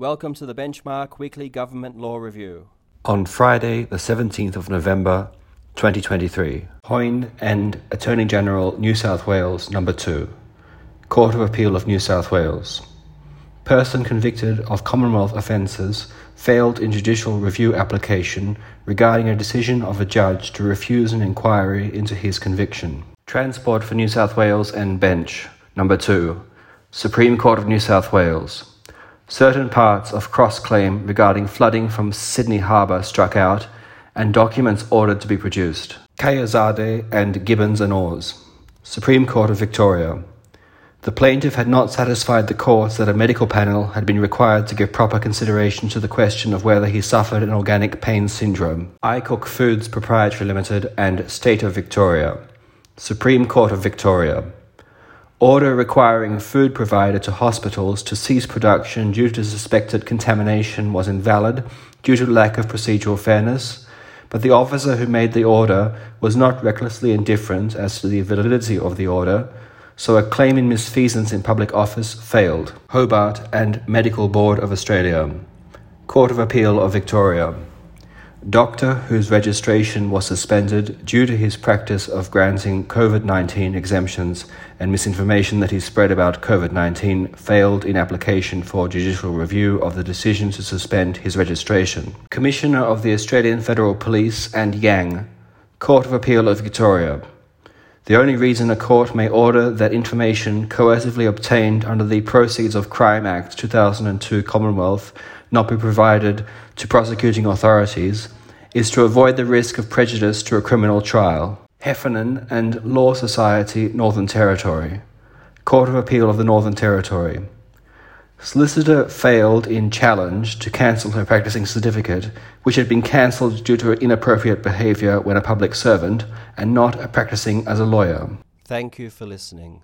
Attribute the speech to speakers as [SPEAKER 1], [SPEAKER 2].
[SPEAKER 1] Welcome to the Benchmark Weekly Government Law Review.
[SPEAKER 2] On Friday, the 17th of November 2023, Hoyne and Attorney General New South Wales, Number 2, Court of Appeal of New South Wales. Person convicted of Commonwealth offences failed in judicial review application regarding a decision of a judge to refuse an inquiry into his conviction. Transport for New South Wales and Bench, Number 2, Supreme Court of New South Wales. Certain parts of cross claim regarding flooding from Sydney Harbour struck out and documents ordered to be produced. Kayazade and Gibbons and Oars. Supreme Court of Victoria. The plaintiff had not satisfied the courts that a medical panel had been required to give proper consideration to the question of whether he suffered an organic pain syndrome. iCook Foods Proprietary Limited and State of Victoria. Supreme Court of Victoria. Order requiring food provider to hospitals to cease production due to suspected contamination was invalid due to lack of procedural fairness, but the officer who made the order was not recklessly indifferent as to the validity of the order, so a claim in misfeasance in public office failed. Hobart and Medical Board of Australia. Court of Appeal of Victoria doctor whose registration was suspended due to his practice of granting COVID 19 exemptions and misinformation that he spread about COVID 19 failed in application for judicial review of the decision to suspend his registration. Commissioner of the Australian Federal Police and Yang, Court of Appeal of Victoria. The only reason a court may order that information coercively obtained under the Proceeds of Crime Act 2002 Commonwealth not be provided to prosecuting authorities is to avoid the risk of prejudice to a criminal trial. Heffernan and Law Society, Northern Territory. Court of Appeal of the Northern Territory. Solicitor failed in challenge to cancel her practicing certificate, which had been cancelled due to inappropriate behaviour when a public servant and not practicing as a lawyer.
[SPEAKER 1] Thank you for listening.